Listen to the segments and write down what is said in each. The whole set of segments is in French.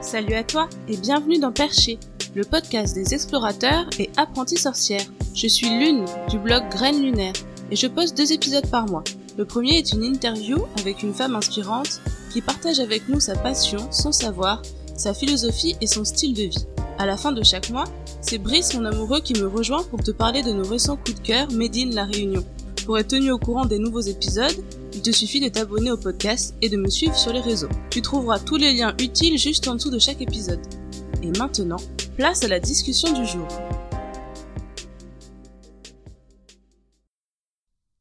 Salut à toi et bienvenue dans Perché, le podcast des explorateurs et apprentis sorcières. Je suis Lune du blog Graines Lunaire et je poste deux épisodes par mois. Le premier est une interview avec une femme inspirante qui partage avec nous sa passion, son savoir, sa philosophie et son style de vie. À la fin de chaque mois, c'est Brice, mon amoureux, qui me rejoint pour te parler de nos récents coups de cœur Made La Réunion. Pour être tenu au courant des nouveaux épisodes, il te suffit de t'abonner au podcast et de me suivre sur les réseaux. Tu trouveras tous les liens utiles juste en dessous de chaque épisode. Et maintenant, place à la discussion du jour.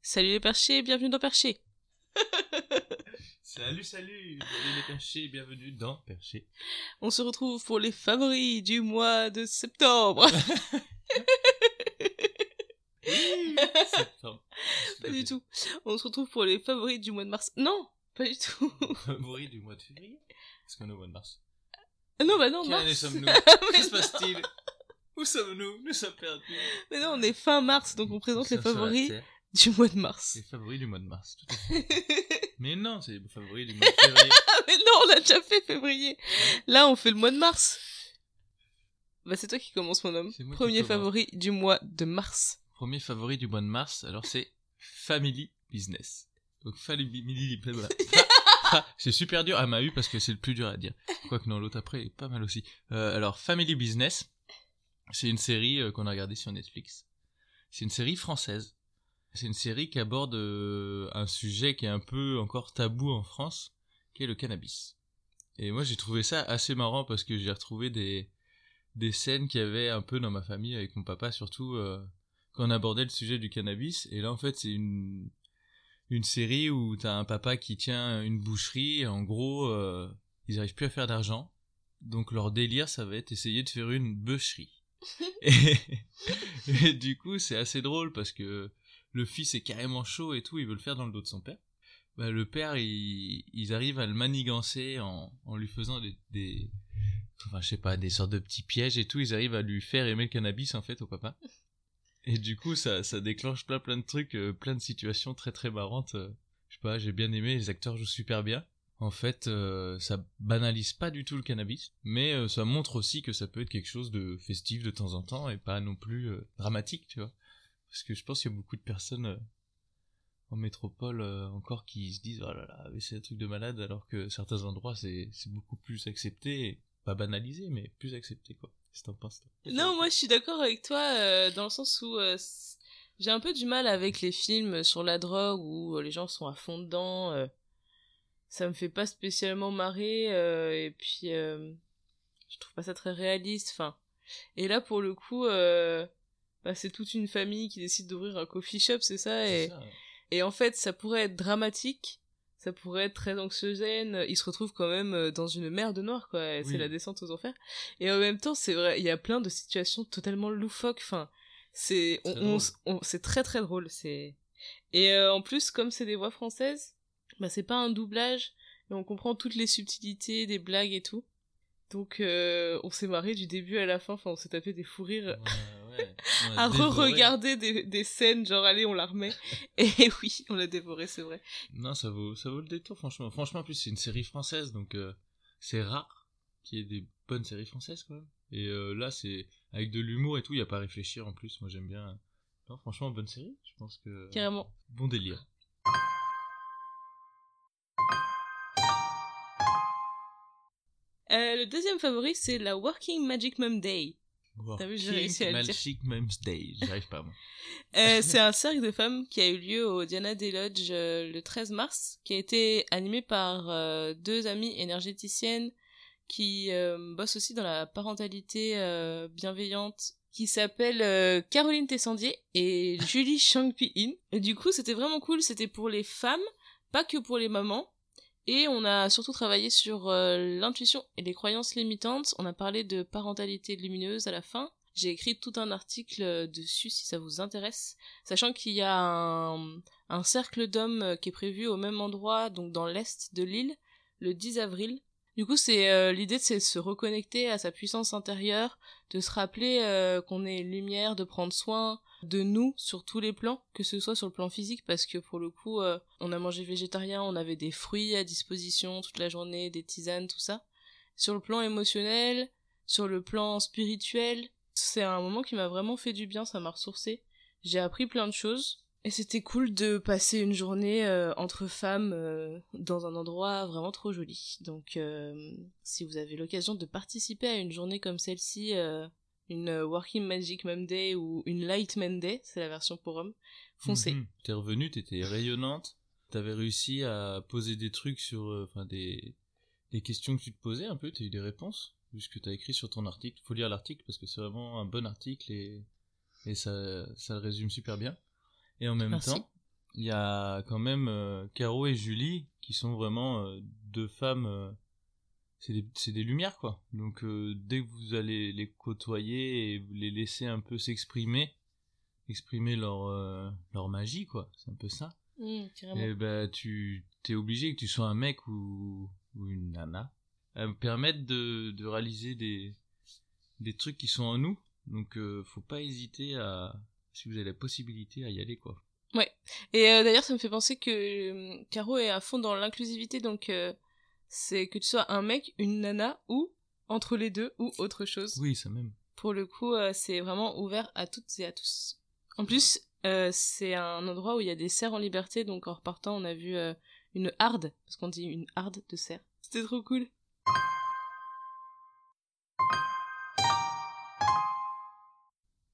Salut les perchés, bienvenue dans Perché. Salut, salut, bienvenue les perchés, bienvenue dans Perché. On se retrouve pour les favoris du mois de septembre. Pas du tout. On se retrouve pour les favoris du mois de mars. Non, pas du tout. Favori du mois de février Est-ce qu'on est au mois de mars Ah non, bah non, Quelle mars. sommes-nous Que se passe-t-il Où sommes-nous Nous sommes perdus. Mais non, on est fin mars, donc on présente les la favoris du mois de mars. Les favoris du mois de mars, tout à fait. Mais non, c'est les favoris du mois de février. Ah mais non, on a déjà fait février. Là, on fait le mois de mars. Bah c'est toi qui commence mon homme. Premier favori du mois de mars. Premier favori du mois de mars, alors c'est Family Business. Donc Family. Ah, c'est super dur à ma eu parce que c'est le plus dur à dire. Quoique non, l'autre après est pas mal aussi. Euh, alors Family Business, c'est une série euh, qu'on a regardée sur Netflix. C'est une série française. C'est une série qui aborde euh, un sujet qui est un peu encore tabou en France, qui est le cannabis. Et moi j'ai trouvé ça assez marrant parce que j'ai retrouvé des des scènes qu'il y avait un peu dans ma famille avec mon papa surtout euh, quand on abordait le sujet du cannabis. Et là, en fait, c'est une, une série où t'as un papa qui tient une boucherie. Et en gros, euh, ils arrivent plus à faire d'argent. Donc leur délire, ça va être essayer de faire une bûcherie. et, et du coup, c'est assez drôle parce que le fils est carrément chaud et tout, il veut le faire dans le dos de son père. Bah, le père, il, ils arrivent à le manigancer en, en lui faisant des, des, enfin, je sais pas, des sortes de petits pièges et tout. Ils arrivent à lui faire aimer le cannabis, en fait, au papa. Et du coup, ça, ça déclenche plein plein de trucs, euh, plein de situations très très marrantes. euh. je sais pas, j'ai bien aimé, les acteurs jouent super bien. En fait, euh, ça banalise pas du tout le cannabis, mais ça montre aussi que ça peut être quelque chose de festif de temps en temps et pas non plus dramatique, tu vois. Parce que je pense qu'il y a beaucoup de personnes en métropole encore qui se disent oh là là, c'est un truc de malade, alors que certains endroits c'est beaucoup plus accepté, pas banalisé, mais plus accepté quoi. Qu'est-ce que t'en penses toi? Non, moi je suis d'accord avec toi euh, dans le sens où euh, j'ai un peu du mal avec les films sur la drogue où euh, les gens sont à fond dedans. euh, ça me fait pas spécialement marrer et puis je trouve pas ça très réaliste. Enfin, et là pour le coup, bah, c'est toute une famille qui décide d'ouvrir un coffee shop, c'est ça. Et en fait, ça pourrait être dramatique, ça pourrait être très anxiogène. Il se retrouve quand même euh, dans une mer de noir, quoi. C'est la descente aux enfers. Et en même temps, c'est vrai, il y a plein de situations totalement loufoques. Enfin, c'est, on, c'est très très drôle. C'est et euh, en plus, comme c'est des voix françaises, bah c'est pas un doublage, mais on comprend toutes les subtilités des blagues et tout. Donc, euh, on s'est marré du début à la fin. Enfin, on s'est tapé des fous rires Ouais, ouais. À re-regarder des, des scènes, genre allez, on la remet. Et oui, on l'a dévoré, c'est vrai. Non, ça vaut, ça vaut le détour, franchement. Franchement, en plus, c'est une série française, donc euh, c'est rare qu'il y ait des bonnes séries françaises, quand même. Et euh, là, c'est avec de l'humour et tout, il n'y a pas à réfléchir en plus. Moi, j'aime bien. Non, franchement, bonne série. Je pense que. Carrément. Bon délire. Euh, le deuxième favori, c'est la Working Magic Mum Day. T'as vu, j'ai réussi à le dire. Magic Mom's Day. J'y arrive pas, moi. Euh, c'est un cercle de femmes qui a eu lieu au Diana Day Lodge euh, le 13 mars, qui a été animé par euh, deux amies énergéticiennes qui bossent aussi dans la parentalité bienveillante, qui s'appellent Caroline Tessandier et Julie Shangpi-in. Et du coup, c'était vraiment cool, c'était pour les femmes, pas que pour les mamans. Et on a surtout travaillé sur euh, l'intuition et les croyances limitantes. On a parlé de parentalité lumineuse à la fin. J'ai écrit tout un article euh, dessus si ça vous intéresse. Sachant qu'il y a un, cercle d'hommes euh, qui est prévu au même endroit, donc dans l'est de l'île, le 10 avril. Du coup, c'est l'idée, c'est de se reconnecter à sa puissance intérieure, de se rappeler euh, qu'on est lumière, de prendre soin de nous sur tous les plans, que ce soit sur le plan physique, parce que pour le coup, euh, on a mangé végétarien, on avait des fruits à disposition toute la journée, des tisanes, tout ça. sur le plan émotionnel, sur le plan spirituel. C'est un moment qui m'a vraiment fait du bien, ça m'a ressourcé. J'ai appris plein de choses. Et c'était cool de passer une journée euh, entre femmes euh, dans un endroit vraiment trop joli. Donc euh, si vous avez l'occasion de participer à une journée comme celle-ci, une Working Magic Monday ou une Light Monday, c'est la version pour hommes, foncez. Mhm. T'es revenue, t'étais rayonnante, t'avais réussi à poser des trucs sur, enfin des, des questions que tu te posais un peu, t'as eu des réponses, vu ce que t'as écrit sur ton article. Faut lire l'article parce que c'est vraiment un bon article et, et ça, ça le résume super bien. Et en même Merci. temps, il y a quand même euh, Caro et Julie qui sont vraiment euh, deux femmes. euh, c'est des, lumières quoi. Donc euh, dès que vous allez les côtoyer et les laisser un peu s'exprimer, exprimer leur leur magie quoi. C'est un peu ça. Mmh. Et ben tu t'es obligé que tu sois un mec ou, ou une nana à me permettre de, de réaliser des des trucs qui sont en nous. Donc faut pas hésiter à si vous avez la possibilité à y aller quoi. Et euh, d'ailleurs, ça me fait penser que euh, Caro est à fond dans l'inclusivité, donc euh, c'est que tu sois un mec, une nana, ou entre les deux, ou autre chose. Oui, ça même. Pour le coup, c'est vraiment ouvert à toutes et à tous. En plus, c'est un endroit où il y a des cerfs en liberté, donc en repartant, on a vu une harde, parce qu'on dit une harde de cerfs. C'était trop cool.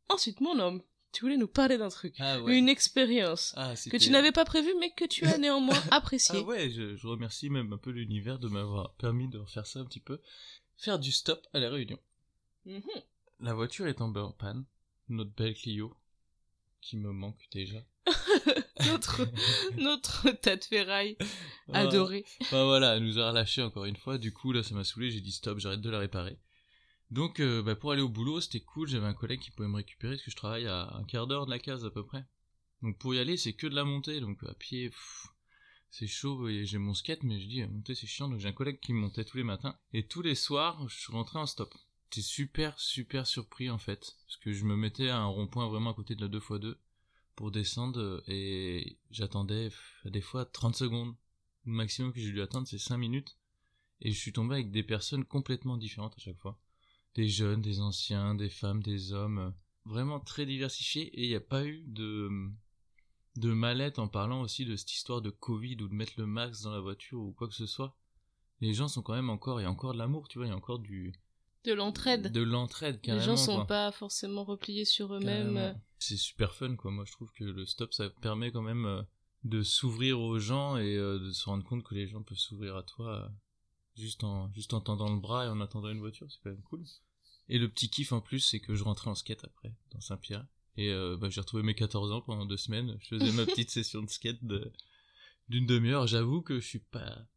Ensuite, mon homme, tu voulais nous parler d'un truc. Ah Une expérience Ah, que tu n'avais pas prévue, mais que tu as néanmoins appréciée. Ah ouais, je, je remercie même un peu l'univers de m'avoir permis de refaire ça un petit peu. Faire du stop à la réunion. Mhm. La voiture est en panne. Notre belle Clio, qui me manque déjà. notre, notre tas de ferraille Ah, adorée. Bah voilà, elle nous a relâché encore une fois. Du coup, là, ça m'a saoulé. J'ai dit stop, j'arrête de la réparer. Donc, euh, bah, pour aller au boulot, c'était cool. J'avais un collègue qui pouvait me récupérer parce que je travaille à un quart d'heure de la case à peu près. Donc, pour y aller, c'est que de la montée. Donc, à pied, c'est chaud. J'ai mon skate, mais je dis, monter, c'est chiant. Donc, j'ai un collègue qui montait tous les matins. Et tous les soirs, je suis rentré en stop. J'étais super, super surpris en fait. Parce que je me mettais à un rond-point vraiment à côté de la 2x2 pour descendre et j'attendais des fois 30 secondes. Le maximum que j'ai dû attendre, c'est 5 minutes. Et je suis tombé avec des personnes complètement différentes à chaque fois. Des jeunes, des anciens, des femmes, des hommes. euh, Vraiment très diversifiés. Et il n'y a pas eu de, de mallette en parlant aussi de cette histoire de Covid ou de mettre le masque dans la voiture ou quoi que ce soit. Les gens sont quand même encore, il y a encore de l'amour, tu vois, il y a encore du, De l'entraide. de l'entraide, Les gens sont quoi. pas forcément repliés sur eux-mêmes. Carrément. C'est super fun, quoi. Moi, je trouve que le stop, ça permet quand même euh, de s'ouvrir aux gens et euh, de se rendre compte que les gens peuvent s'ouvrir à toi euh, juste en juste en tendant le bras et en attendant une voiture. C'est quand même cool. Et le petit kiff en plus, c'est que je rentrais en skate après, dans Saint-Pierre. Et euh, bah, j'ai retrouvé mes 14 ans pendant deux semaines. Je faisais ma petite session de skate de- d'une demi-heure. J'avoue que je suis pas...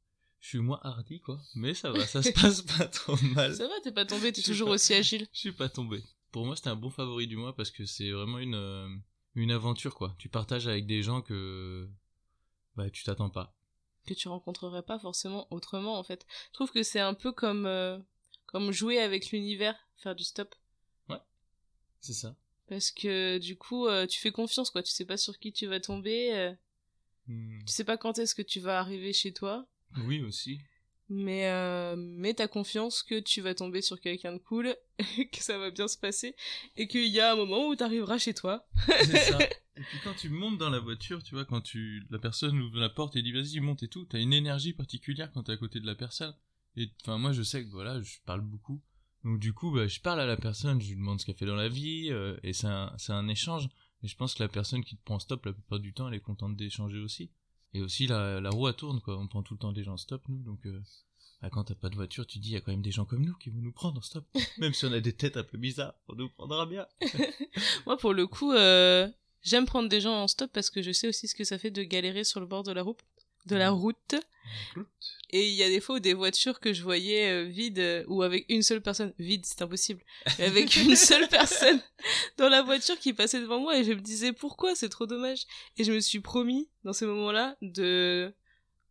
Je suis moins hardi, quoi. Mais ça va, ça se passe pas trop mal. Ça va, t'es pas tombé, t'es toujours pas. aussi agile. Je suis pas tombé. Pour moi, c'était un bon favori du mois parce que c'est vraiment une euh, une aventure quoi. Tu partages avec des gens que bah tu t'attends pas. Que tu rencontrerais pas forcément autrement, en fait. Je trouve que c'est un peu comme, euh, comme jouer avec l'univers, faire du stop. C'est ça. Parce que du coup, euh, tu fais confiance, quoi. Tu sais pas sur qui tu vas tomber. euh, Hmm. tu sais pas quand est-ce que tu vas arriver chez toi. Oui aussi. Mais, mais t'as confiance que tu vas tomber sur quelqu'un de cool, que ça va bien se passer, et qu'il y a un moment où t'arriveras chez toi. C'est ça. Et puis quand tu montes dans la voiture, tu vois, quand tu la personne ouvre la porte et dit vas-y monte et tout, t'as une énergie particulière quand t'es à côté de la personne. Et enfin moi je sais que voilà, je parle beaucoup. Donc du coup, bah, je parle à la personne, je lui demande ce qu'elle fait dans la vie, euh, et c'est un, c'est un échange. Et je pense que la personne qui te prend stop, la plupart du temps, elle est contente d'échanger aussi. Et aussi la, la roue elle tourne quoi, on prend tout le temps des gens stop nous, donc euh, bah, quand t'as pas de voiture, tu dis il y a quand même des gens comme nous qui vont nous prendre en stop. même si on a des têtes un peu bizarres, on nous prendra bien. Moi, pour le coup, euh, j'aime prendre des gens en stop parce que je sais aussi ce que ça fait de galérer sur le bord de la route. De la route. Et il y a des fois où des voitures que je voyais euh, vides euh, ou avec une seule personne, vide c'est impossible, mais avec une seule personne dans la voiture qui passait devant moi et je me disais pourquoi? C'est trop dommage. Et je me suis promis dans ces moments-là de,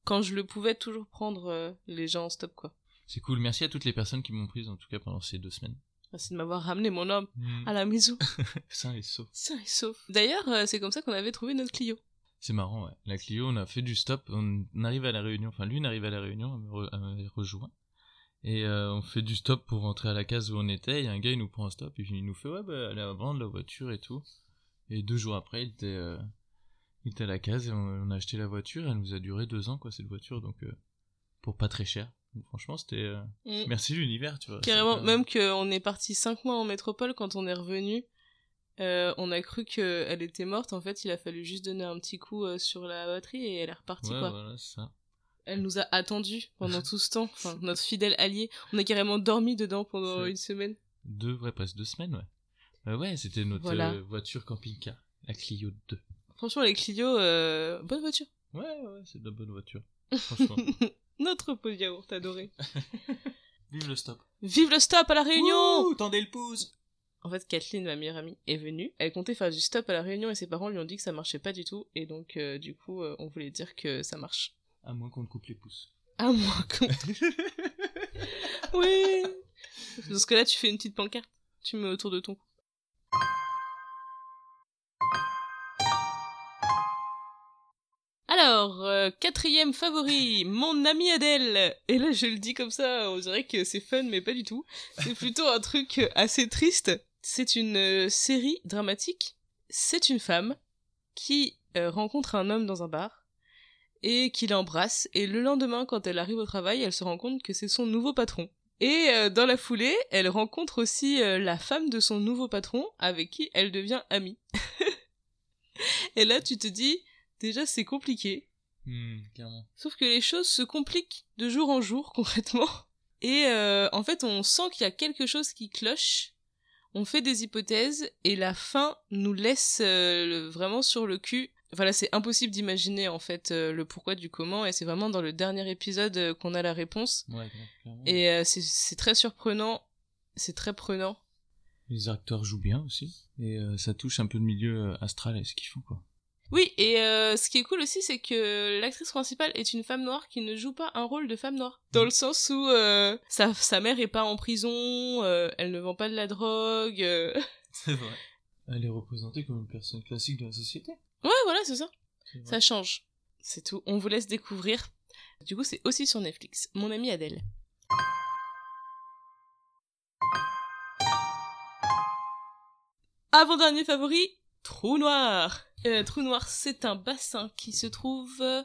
quand je le pouvais, toujours prendre euh, les gens en stop quoi. C'est cool, merci à toutes les personnes qui m'ont prise en tout cas pendant ces deux semaines. Merci de m'avoir ramené mon homme Mm. à la maison, Sain et sauf. sain et sauf. D'ailleurs, euh, c'est comme ça qu'on avait trouvé notre Clio. C'est marrant, ouais. La Clio, on a fait du stop, on arrive à la réunion, enfin lui, il arrive à la réunion, elle me, rejoint. Et euh, on fait du stop pour rentrer à la case où on était. A un gars, il nous prend un stop et puis il nous fait ouais, bah, allez vendre la voiture et tout. Et deux jours après, il était, euh, il était à la case et on, on a acheté la voiture. Elle nous a duré deux ans, quoi, cette voiture. Donc, euh, pour pas très cher. Franchement, c'était. euh, Mm. Merci l'univers, tu vois. Carrément, même qu'on est parti cinq mois en métropole, quand on est revenu, euh, on a cru qu'elle était morte. En fait, il a fallu juste donner un petit coup euh, sur la batterie et elle est repartie, Ouais, quoi. voilà, ça. Elle nous a attendus pendant tout ce temps. Enfin, notre fidèle allié. On a carrément dormi dedans pendant une semaine. Deux, ouais, presque deux semaines, ouais. Euh, ouais, c'était notre Voilà. voiture camping-car. La Clio 2. Franchement, les Clio, bonne voiture. Ouais, ouais, c'est de la bonne voiture. Franchement. Notre pot de yaourt adoré. Vive le stop. Vive le stop à la Réunion Ouh, tendez le pouce. En fait, Kathleen, ma meilleure amie, est venue. Elle comptait faire du stop à la Réunion et ses parents lui ont dit que ça marchait pas du tout. Et donc, euh, du coup, euh, on voulait dire que ça marche. À moins qu'on te coupe les pouces. À moins qu'on... oui Dans ce cas-là, tu fais une petite pancarte. Tu mets autour de ton cou. Alors, euh, quatrième favori, mon amie Adèle. Et là, je le dis comme ça, on dirait que c'est fun, mais pas du tout. C'est plutôt un truc assez triste. C'est une euh, série dramatique. C'est une femme qui euh, rencontre un homme dans un bar et qui l'embrasse. Et le lendemain, quand elle arrive au travail, elle se rend compte que c'est son nouveau patron. Et dans la foulée, elle rencontre aussi la femme de son nouveau patron, avec qui elle devient amie. et là, tu te dis, déjà, c'est compliqué. Hmm, clairement. Sauf que les choses se compliquent de jour en jour, concrètement. Et euh, en fait, on sent qu'il y a quelque chose qui cloche. On fait des hypothèses et la fin nous laisse euh, le- vraiment sur le cul. Voilà, c'est impossible d'imaginer en fait euh, le pourquoi du comment et c'est vraiment dans le dernier épisode qu'on a la réponse. Ouais, clairement. Et c'est- très surprenant, c'est très prenant. Les acteurs jouent bien aussi. Et ça touche un peu le milieu astral et ce qu'ils font, quoi. Oui, et euh, ce qui est cool aussi, c'est que l'actrice principale est une femme noire qui ne joue pas un rôle de femme noire. Dans le sens où euh, sa, sa mère est pas en prison, euh, elle ne vend pas de la drogue. C'est vrai. Elle est représentée comme une personne classique de la société. Ouais, voilà, c'est ça. Ça change. C'est tout. On vous laisse découvrir. Du coup, c'est aussi sur Netflix. Mon amie Adèle. Avant-dernier favori, Trou Noir. Euh, Trou Noir, c'est un bassin qui se trouve euh,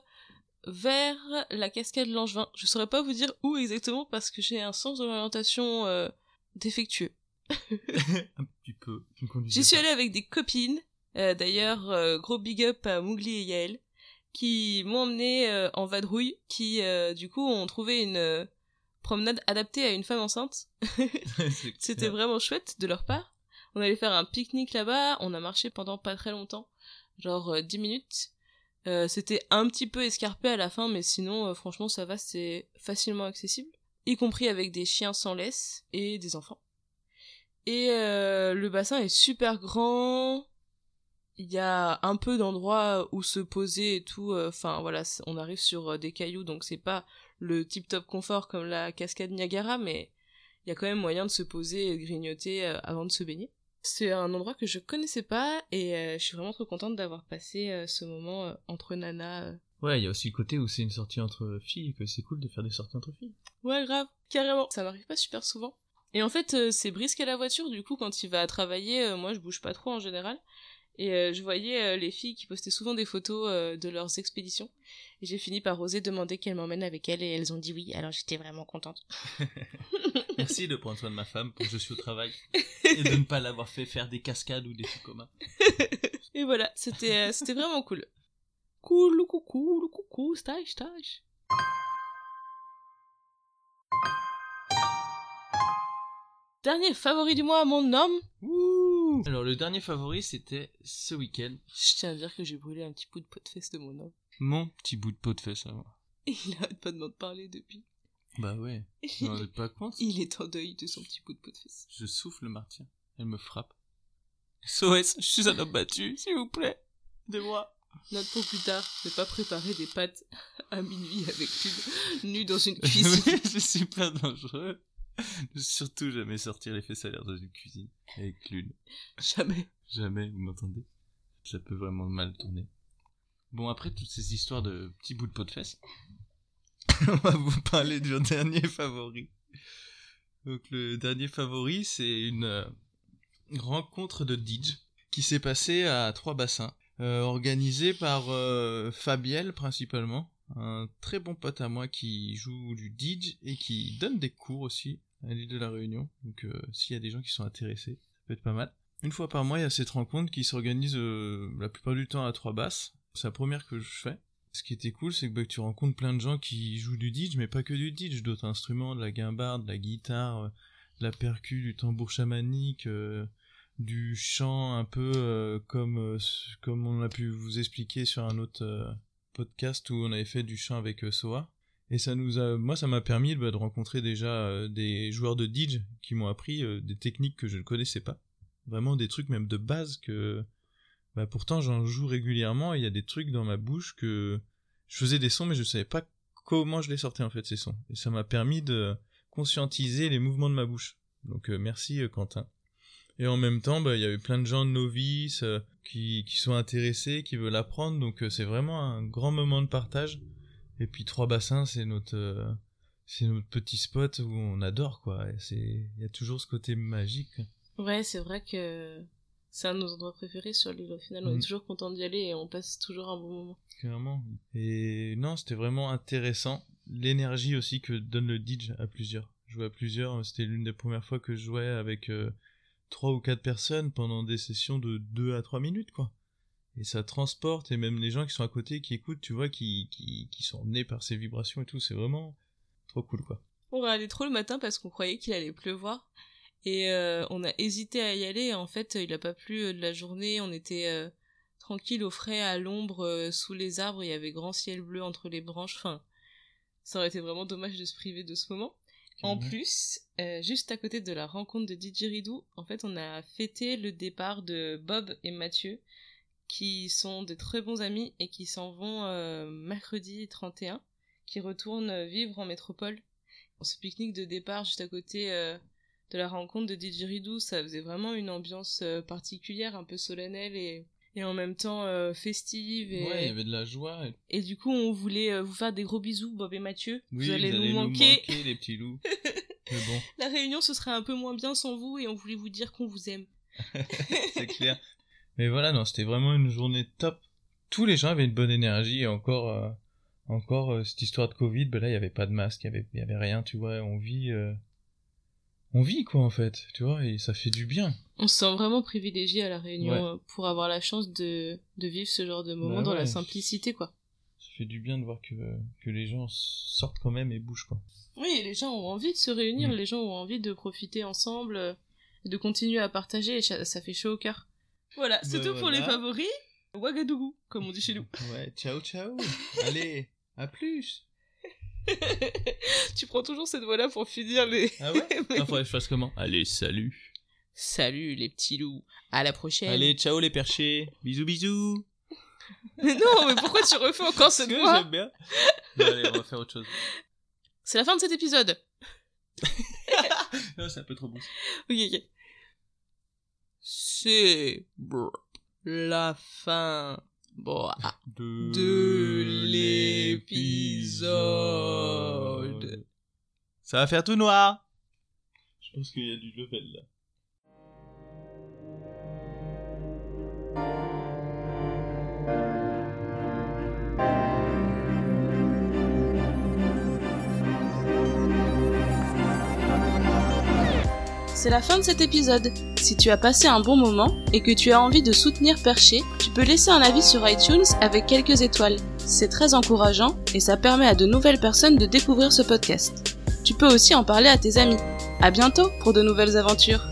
vers la cascade Langevin. Je saurais pas vous dire où exactement parce que j'ai un sens de l'orientation euh, défectueux. un petit peu. J'y suis allée avec des copines. Euh, D'ailleurs, euh, gros big up à Mougli et Yael, qui m'ont emmené en vadrouille, qui du coup ont trouvé une promenade adaptée à une femme enceinte. C'était vraiment chouette de leur part. On allait faire un pique-nique là-bas, on a marché pendant pas très longtemps, genre euh, 10 minutes. Euh, C'était un petit peu escarpé à la fin, mais sinon, euh, franchement, ça va, c'est facilement accessible. Y compris avec des chiens sans laisse et des enfants. Et euh, le bassin est super grand. Il y a un peu d'endroits où se poser et tout. euh, Enfin voilà, on arrive sur euh, des cailloux, donc c'est pas le tip top confort comme la cascade Niagara, mais il y a quand même moyen de se poser et de grignoter euh, avant de se baigner. C'est un endroit que je connaissais pas et euh, je suis vraiment trop contente d'avoir passé euh, ce moment euh, entre nanas. Ouais, il y a aussi le côté où c'est une sortie entre filles et que c'est cool de faire des sorties entre filles. Ouais, grave, carrément. Ça m'arrive pas super souvent. Et en fait, c'est brisque à la voiture, du coup, quand il va travailler, moi je bouge pas trop en général. Et je voyais les filles qui postaient souvent des photos de leurs expéditions. Et j'ai fini par oser demander qu'elles m'emmènent avec elles et elles ont dit oui, alors j'étais vraiment contente. Merci de prendre soin de ma femme pour que je suis au travail et de ne pas l'avoir fait faire des cascades ou des trucs communs. Et voilà, c'était euh, c'était vraiment cool. Cool, coucou, coucou, stage, stage. Dernier favori du mois, mon homme. Ouh Alors le dernier favori c'était ce week-end. Je tiens à dire que j'ai brûlé un petit bout de pot de fesse de mon homme. Mon petit bout de peau de fesse à moi. Il arrête pas de m'en parler depuis. Bah ouais. Pas compte Il est en deuil de son petit bout de pot de fesse. Je souffle le martien. Elle me frappe. SOS, je suis un homme battu, s'il vous plaît. De moi. Note pour plus tard, ne pas préparer des pâtes à minuit avec une nu dans une cuisine. c'est super dangereux. Ne Surtout jamais sortir les fesses à l'air dans une cuisine avec l'une. Jamais. Jamais, vous m'entendez? Ça peut vraiment mal tourner. Bon, après toutes ces histoires de petits bouts de peau de fesses, on va vous parler de dernier favori. Donc le dernier favori, c'est une euh, rencontre de DJ qui s'est passée à Trois Bassins, euh, organisée par euh, Fabiel principalement, un très bon pote à moi qui joue du DJ et qui donne des cours aussi à l'île de la Réunion. Donc euh, s'il y a des gens qui sont intéressés, ça peut être pas mal. Une fois par mois, il y a cette rencontre qui s'organise la plupart du temps à Trois Basses. C'est la première que je fais. Ce qui était cool, c'est que, bah, tu rencontres plein de gens qui jouent du DJ, mais pas que du DJ, d'autres instruments, de la guimbarde, de la guitare, euh, de la percu, du tambour chamanique, euh, du chant un peu euh, comme comme on a pu vous expliquer sur un autre podcast où on avait fait du chant avec Soa. Et ça nous a, moi, ça m'a permis bah, de rencontrer déjà des joueurs de DJ qui m'ont appris des techniques que je ne connaissais pas. Vraiment des trucs même de base que, bah, pourtant j'en joue régulièrement. et Il y a des trucs dans ma bouche que je faisais des sons, mais je savais pas comment je les sortais en fait ces sons. Et ça m'a permis de conscientiser les mouvements de ma bouche. Donc euh, merci euh, Quentin. Et en même temps, bah, il y avait plein de gens novices euh, qui, qui sont intéressés, qui veulent apprendre. Donc c'est vraiment un grand moment de partage. Et puis Trois Bassins, c'est notre c'est notre petit spot où on adore quoi. C'est il y a toujours ce côté magique. Ouais, c'est vrai que c'est un de nos endroits préférés sur l'île. Au final, on Mm. est toujours content d'y aller et on passe toujours un bon moment. Clairement. Et non, c'était vraiment intéressant. L'énergie aussi que donne le DJ à plusieurs. Jouer à plusieurs, c'était l'une des premières fois que je jouais avec euh, trois ou quatre personnes pendant des sessions de deux à trois minutes, quoi. Et ça transporte, et même les gens qui sont à côté, qui écoutent, tu vois, qui, qui, qui sont emmenés par ces vibrations et tout, c'est vraiment trop cool, quoi. On allé trop le matin parce qu'on croyait qu'il allait pleuvoir. Et euh, on a hésité à y aller. En fait, il a pas plu euh, de la journée. On était euh, tranquille au frais, à l'ombre, euh, sous les arbres. Il y avait grand ciel bleu entre les branches. Enfin, ça aurait été vraiment dommage de se priver de ce moment. En Mhm. plus, juste à côté de la rencontre de DJ Ridou, en fait, on a fêté le départ de Bob et Mathieu, qui sont des très bons amis et qui s'en vont mercredi 31, qui retournent vivre en métropole. Ce pique-nique de départ juste à côté de la rencontre de DJ Ridou, ça faisait vraiment une ambiance euh, particulière, un peu solennelle et, et en même temps euh, festive. Et, Ouais, il y avait de la joie. et- et du coup, on voulait euh, vous faire des gros bisous, Bob et Mathieu. Oui, vous allez nous manquer. les petits loups. Mais bon, La réunion, ce serait un peu moins bien sans vous et on voulait vous dire qu'on vous aime. c'est clair. Mais voilà, non, c'était vraiment une journée top. Tous les gens avaient une bonne énergie et encore, euh, encore cette histoire de Covid, ben là, il y avait pas de masque, il y avait, y avait rien, tu vois. On vit, on vit quoi en fait, tu vois, et ça fait du bien. On se sent vraiment privilégié à la réunion Ouais. euh, pour avoir la chance de, de vivre ce genre de moment Bah dans la simplicité, quoi. Ça fait du bien de voir que que les gens sortent quand même et bougent quoi. Oui, les gens ont envie de se réunir, Mm. les gens ont envie de profiter ensemble, euh, de continuer à partager, et ça, ça fait chaud au cœur. Voilà, c'est Bah tout pour les favoris. Ouagadougou, comme on dit chez nous. Ouais, ciao ciao. Allez, à plus. tu prends toujours cette voix-là pour finir les... Ah ouais. Ah, faudrait que je fasse comment? Allez, salut. Salut les petits loups, à la prochaine. Allez, ciao les perchés. Bisous bisous. Mais non, mais pourquoi tu refais encore cette Parce que voix? j'aime bien. Allez, on va faire autre chose. C'est la fin de cet épisode. Non, c'est un peu trop bon. Ok, ok. C'est la fin bon, ah, de, de l'épisode. Ça va faire tout noir. Je pense qu'il y a du level là. C'est la fin de cet épisode. Si tu as passé un bon moment et que tu as envie de soutenir Perché, tu peux laisser un avis sur iTunes avec quelques étoiles. C'est très encourageant et ça permet à de nouvelles personnes de découvrir ce podcast. Tu peux aussi en parler à tes amis. À bientôt pour de nouvelles aventures.